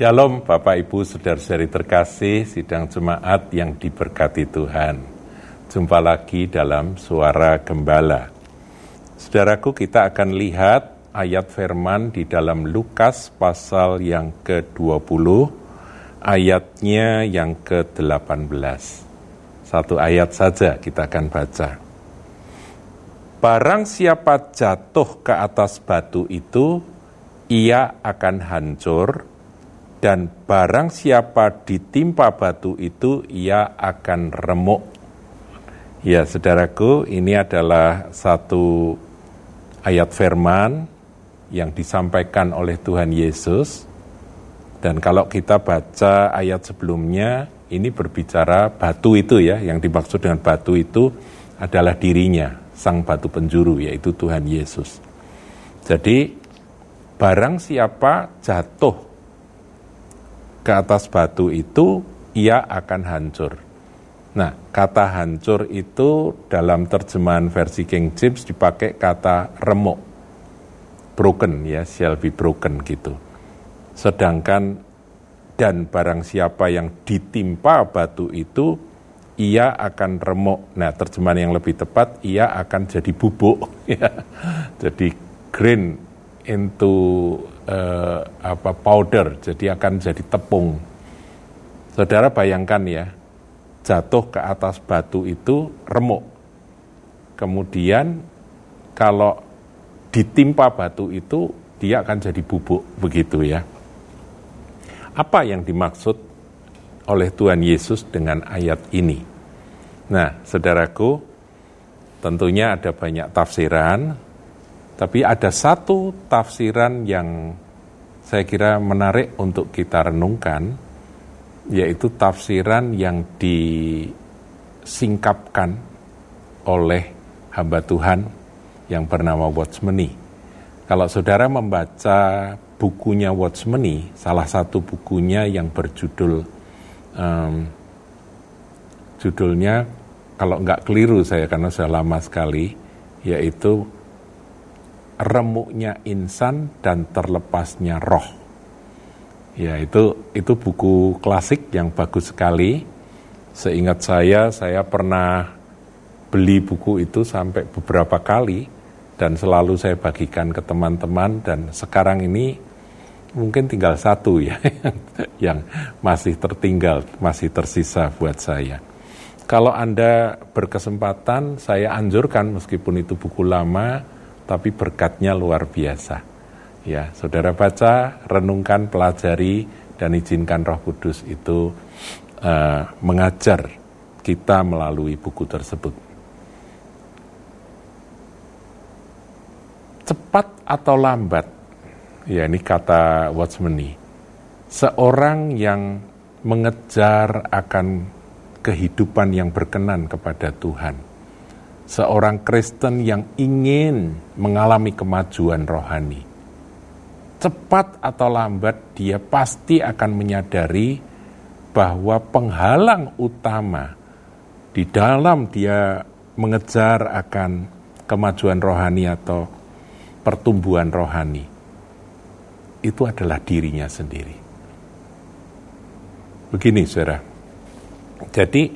Shalom Bapak Ibu Saudara-saudari terkasih sidang jemaat yang diberkati Tuhan. Jumpa lagi dalam suara gembala. Saudaraku kita akan lihat ayat firman di dalam Lukas pasal yang ke-20 ayatnya yang ke-18. Satu ayat saja kita akan baca. Barang siapa jatuh ke atas batu itu, ia akan hancur, dan barang siapa ditimpa batu itu ia akan remuk. Ya, saudaraku, ini adalah satu ayat firman yang disampaikan oleh Tuhan Yesus. Dan kalau kita baca ayat sebelumnya, ini berbicara batu itu ya, yang dimaksud dengan batu itu adalah dirinya, sang batu penjuru, yaitu Tuhan Yesus. Jadi, barang siapa jatuh ke atas batu itu ia akan hancur. Nah, kata hancur itu dalam terjemahan versi King James dipakai kata remuk. Broken ya, shall be broken gitu. Sedangkan dan barang siapa yang ditimpa batu itu ia akan remuk. Nah, terjemahan yang lebih tepat ia akan jadi bubuk ya. Jadi green into uh, apa powder, jadi akan jadi tepung. Saudara bayangkan ya, jatuh ke atas batu itu remuk. Kemudian kalau ditimpa batu itu dia akan jadi bubuk begitu ya. Apa yang dimaksud oleh Tuhan Yesus dengan ayat ini? Nah, saudaraku, tentunya ada banyak tafsiran, tapi ada satu tafsiran yang saya kira menarik untuk kita renungkan, yaitu tafsiran yang disingkapkan oleh hamba Tuhan yang bernama Watchmeni. Kalau saudara membaca bukunya Watchmeni, salah satu bukunya yang berjudul um, judulnya kalau nggak keliru saya karena sudah lama sekali, yaitu remuknya insan dan terlepasnya roh. Ya, itu itu buku klasik yang bagus sekali. Seingat saya, saya pernah beli buku itu sampai beberapa kali dan selalu saya bagikan ke teman-teman dan sekarang ini mungkin tinggal satu ya yang masih tertinggal, masih tersisa buat saya. Kalau Anda berkesempatan, saya anjurkan meskipun itu buku lama, tapi berkatnya luar biasa. Ya, saudara baca, renungkan, pelajari, dan izinkan Roh Kudus itu uh, mengajar kita melalui buku tersebut. Cepat atau lambat, ya ini kata Watchmeni, seorang yang mengejar akan kehidupan yang berkenan kepada Tuhan seorang Kristen yang ingin mengalami kemajuan rohani. Cepat atau lambat dia pasti akan menyadari bahwa penghalang utama di dalam dia mengejar akan kemajuan rohani atau pertumbuhan rohani itu adalah dirinya sendiri. Begini, saudara. Jadi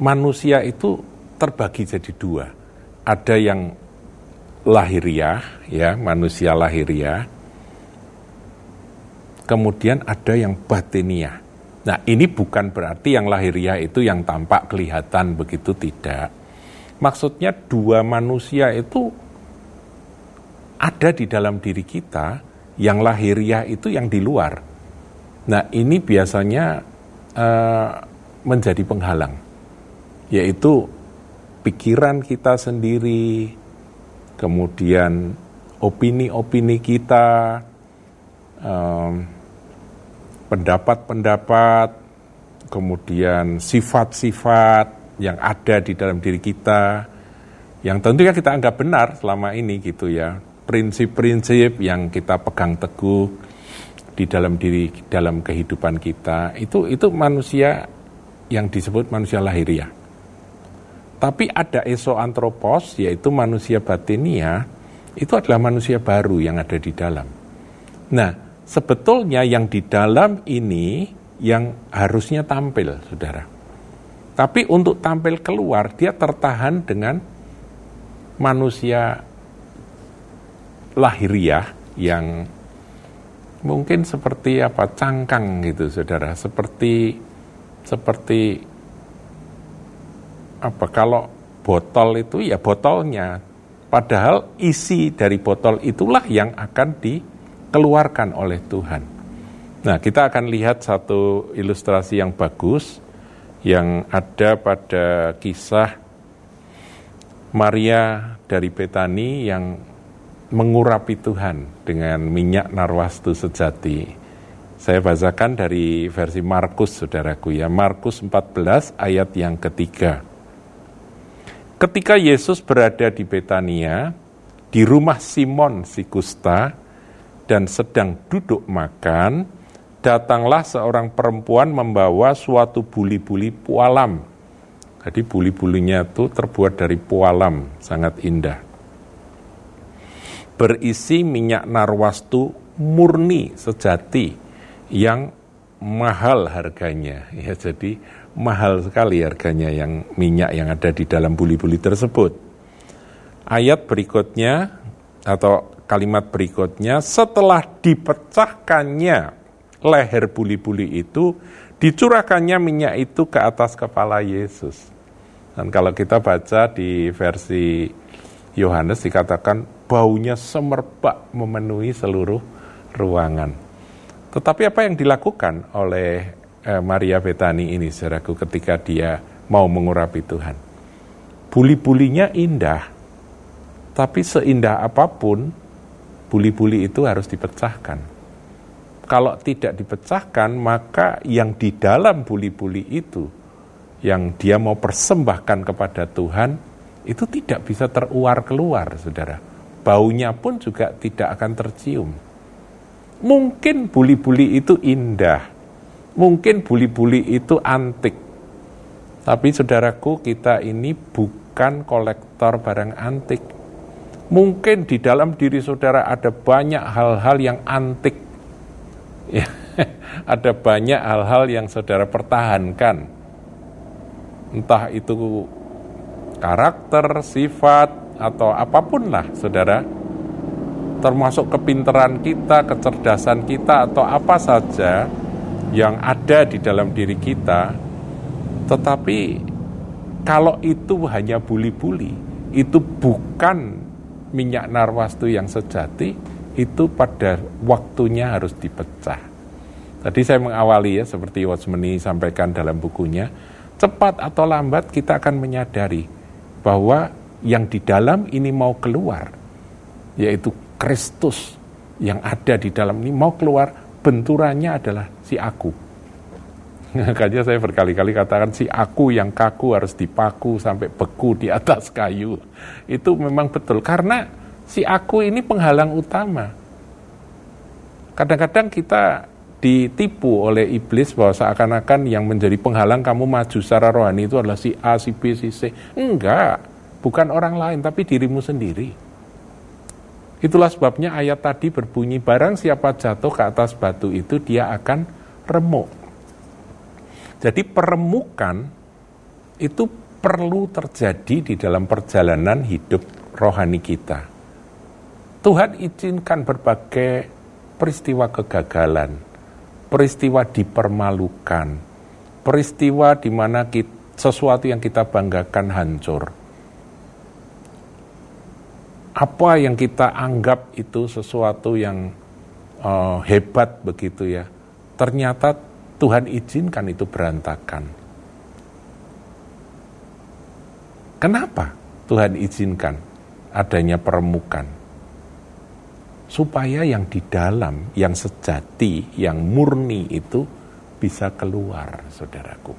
manusia itu terbagi jadi dua. Ada yang lahiriah, ya manusia lahiriah. Kemudian ada yang batiniah. Nah ini bukan berarti yang lahiriah itu yang tampak kelihatan begitu tidak. Maksudnya dua manusia itu ada di dalam diri kita, yang lahiriah itu yang di luar. Nah ini biasanya uh, menjadi penghalang, yaitu pikiran kita sendiri, kemudian opini-opini kita, pendapat-pendapat, kemudian sifat-sifat yang ada di dalam diri kita, yang tentunya kita anggap benar selama ini gitu ya, prinsip-prinsip yang kita pegang teguh di dalam diri dalam kehidupan kita itu itu manusia yang disebut manusia lahiriah. Tapi ada esoantropos, yaitu manusia batinia, itu adalah manusia baru yang ada di dalam. Nah, sebetulnya yang di dalam ini yang harusnya tampil, saudara. Tapi untuk tampil keluar, dia tertahan dengan manusia lahiriah yang mungkin seperti apa cangkang gitu saudara seperti seperti apa kalau botol itu ya botolnya padahal isi dari botol itulah yang akan dikeluarkan oleh Tuhan nah kita akan lihat satu ilustrasi yang bagus yang ada pada kisah Maria dari Betani yang mengurapi Tuhan dengan minyak narwastu sejati. Saya bacakan dari versi Markus, saudaraku ya. Markus 14 ayat yang ketiga. Ketika Yesus berada di Betania, di rumah Simon si kusta, dan sedang duduk makan, datanglah seorang perempuan membawa suatu buli-buli pualam. Jadi buli-bulinya itu terbuat dari pualam, sangat indah berisi minyak narwastu murni sejati yang mahal harganya ya jadi mahal sekali harganya yang minyak yang ada di dalam buli-buli tersebut ayat berikutnya atau kalimat berikutnya setelah dipecahkannya leher buli-buli itu dicurahkannya minyak itu ke atas kepala Yesus dan kalau kita baca di versi Yohanes dikatakan baunya semerbak memenuhi seluruh ruangan. Tetapi apa yang dilakukan oleh eh, Maria Betani ini, saudaraku, ketika dia mau mengurapi Tuhan? Buli-bulinya indah, tapi seindah apa pun, buli-buli itu harus dipecahkan. Kalau tidak dipecahkan, maka yang di dalam buli-buli itu, yang dia mau persembahkan kepada Tuhan, itu tidak bisa teruar keluar, saudara baunya pun juga tidak akan tercium. Mungkin buli-buli itu indah, mungkin buli-buli itu antik. Tapi saudaraku, kita ini bukan kolektor barang antik. Mungkin di dalam diri saudara ada banyak hal-hal yang antik. Ya, ada banyak hal-hal yang saudara pertahankan. Entah itu karakter, sifat, atau apa pun lah saudara termasuk kepintaran kita, kecerdasan kita atau apa saja yang ada di dalam diri kita tetapi kalau itu hanya buli-buli itu bukan minyak narwastu yang sejati itu pada waktunya harus dipecah. Tadi saya mengawali ya seperti Watchmeni sampaikan dalam bukunya cepat atau lambat kita akan menyadari bahwa yang di dalam ini mau keluar, yaitu Kristus yang ada di dalam ini mau keluar, benturannya adalah si aku. Makanya saya berkali-kali katakan si aku yang kaku harus dipaku sampai beku di atas kayu. Itu memang betul karena si aku ini penghalang utama. Kadang-kadang kita ditipu oleh iblis bahwa seakan-akan yang menjadi penghalang kamu maju secara rohani itu adalah si A, si B, si C. Enggak. Bukan orang lain, tapi dirimu sendiri. Itulah sebabnya ayat tadi berbunyi, barang siapa jatuh ke atas batu itu, dia akan remuk. Jadi peremukan itu perlu terjadi di dalam perjalanan hidup rohani kita. Tuhan izinkan berbagai peristiwa kegagalan, peristiwa dipermalukan, peristiwa di mana sesuatu yang kita banggakan hancur apa yang kita anggap itu sesuatu yang uh, hebat begitu ya, ternyata Tuhan izinkan itu berantakan. Kenapa Tuhan izinkan adanya peremukan? Supaya yang di dalam, yang sejati, yang murni itu bisa keluar, saudaraku.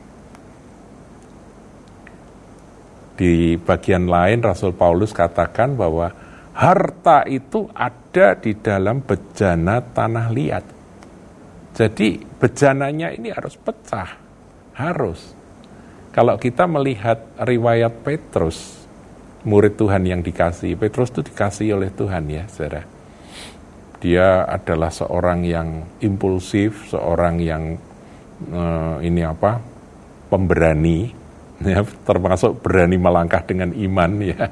Di bagian lain Rasul Paulus katakan bahwa harta itu ada di dalam bejana tanah liat. Jadi bejananya ini harus pecah, harus. Kalau kita melihat riwayat Petrus, murid Tuhan yang dikasih, Petrus itu dikasih oleh Tuhan ya, saudara. Dia adalah seorang yang impulsif, seorang yang uh, ini apa? pemberani, ya, termasuk berani melangkah dengan iman ya.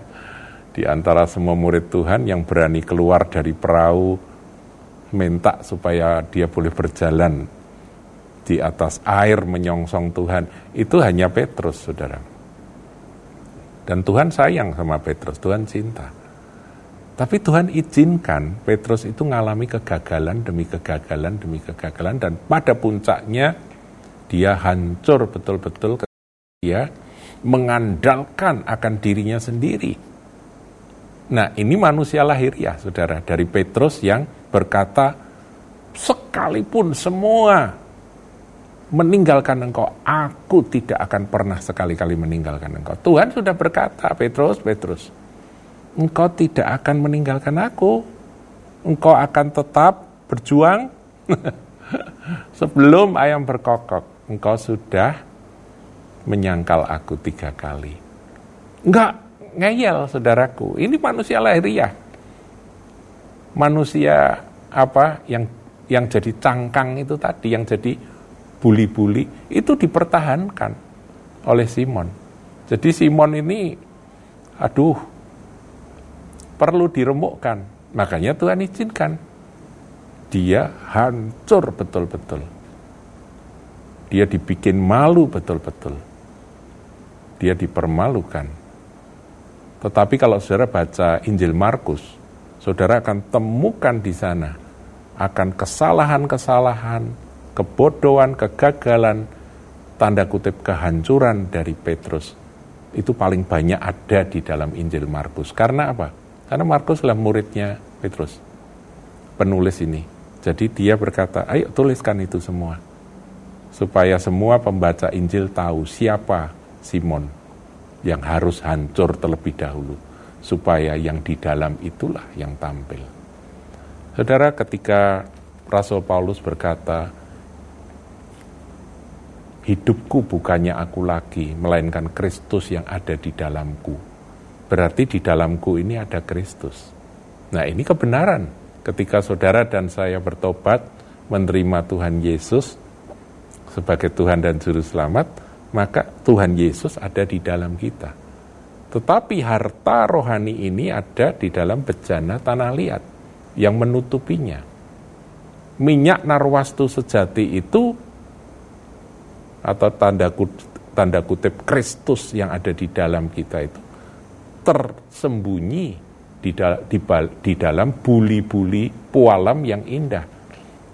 Di antara semua murid Tuhan yang berani keluar dari perahu minta supaya dia boleh berjalan di atas air menyongsong Tuhan, itu hanya Petrus, Saudara. Dan Tuhan sayang sama Petrus, Tuhan cinta. Tapi Tuhan izinkan Petrus itu mengalami kegagalan demi kegagalan demi kegagalan dan pada puncaknya dia hancur betul-betul dia mengandalkan akan dirinya sendiri. Nah, ini manusia lahiriah, Saudara, dari Petrus yang berkata sekalipun semua meninggalkan engkau, aku tidak akan pernah sekali-kali meninggalkan engkau. Tuhan sudah berkata, Petrus, Petrus, engkau tidak akan meninggalkan aku, engkau akan tetap berjuang. Sebelum ayam berkokok, engkau sudah menyangkal aku tiga kali. Enggak, ngeyel saudaraku, ini manusia lahiriah. Manusia apa yang yang jadi cangkang itu tadi, yang jadi bully-bully itu dipertahankan oleh Simon. Jadi Simon ini, aduh, perlu diremukkan. Makanya Tuhan izinkan. Dia hancur betul-betul. Dia dibikin malu betul-betul. Dia dipermalukan. Tetapi kalau saudara baca Injil Markus, saudara akan temukan di sana akan kesalahan-kesalahan, kebodohan, kegagalan, tanda kutip kehancuran dari Petrus itu paling banyak ada di dalam Injil Markus. Karena apa? Karena Markus adalah muridnya Petrus, penulis ini. Jadi dia berkata, ayo tuliskan itu semua. Supaya semua pembaca Injil tahu siapa Simon yang harus hancur terlebih dahulu. Supaya yang di dalam itulah yang tampil. Saudara, ketika Rasul Paulus berkata, hidupku bukannya aku lagi, melainkan Kristus yang ada di dalamku. Berarti di dalamku ini ada Kristus. Nah ini kebenaran. Ketika saudara dan saya bertobat, menerima Tuhan Yesus sebagai Tuhan dan Juru Selamat, maka Tuhan Yesus ada di dalam kita. Tetapi harta rohani ini ada di dalam bejana tanah liat yang menutupinya. Minyak narwastu sejati itu atau tanda kutip, tanda kutip Kristus yang ada di dalam kita itu tersembunyi di, da, di, di dalam buli-buli pualam yang indah.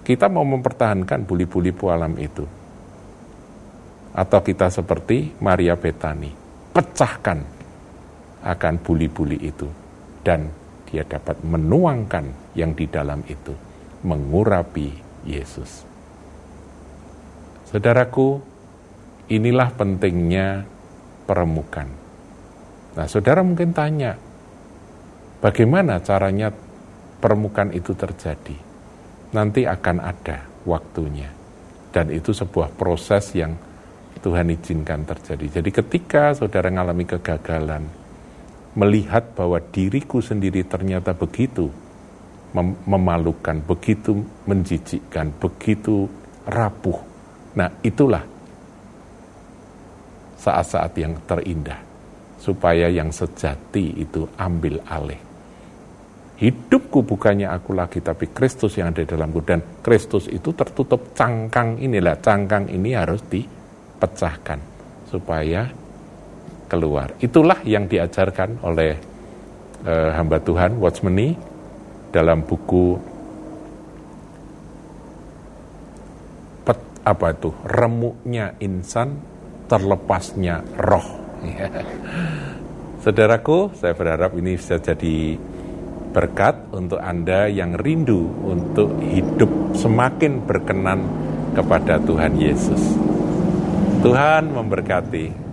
Kita mau mempertahankan buli-buli pualam itu. Atau kita seperti Maria Betani, pecahkan akan buli-buli itu. Dan dia dapat menuangkan yang di dalam itu, mengurapi Yesus. Saudaraku, Inilah pentingnya peremukan. Nah, saudara mungkin tanya, bagaimana caranya peremukan itu terjadi? Nanti akan ada waktunya. Dan itu sebuah proses yang Tuhan izinkan terjadi. Jadi ketika saudara mengalami kegagalan, melihat bahwa diriku sendiri ternyata begitu mem memalukan, begitu menjijikkan, begitu rapuh. Nah, itulah saat-saat yang terindah, supaya yang sejati itu ambil alih. Hidupku bukannya aku lagi, tapi Kristus yang ada di dalamku. Dan Kristus itu tertutup cangkang inilah, cangkang ini harus dipecahkan, supaya keluar. Itulah yang diajarkan oleh uh, hamba Tuhan, Watchmeni, dalam buku pet, apa itu remuknya insan terlepasnya roh. Saudaraku, saya berharap ini bisa jadi berkat untuk Anda yang rindu untuk hidup semakin berkenan kepada Tuhan Yesus. Tuhan memberkati.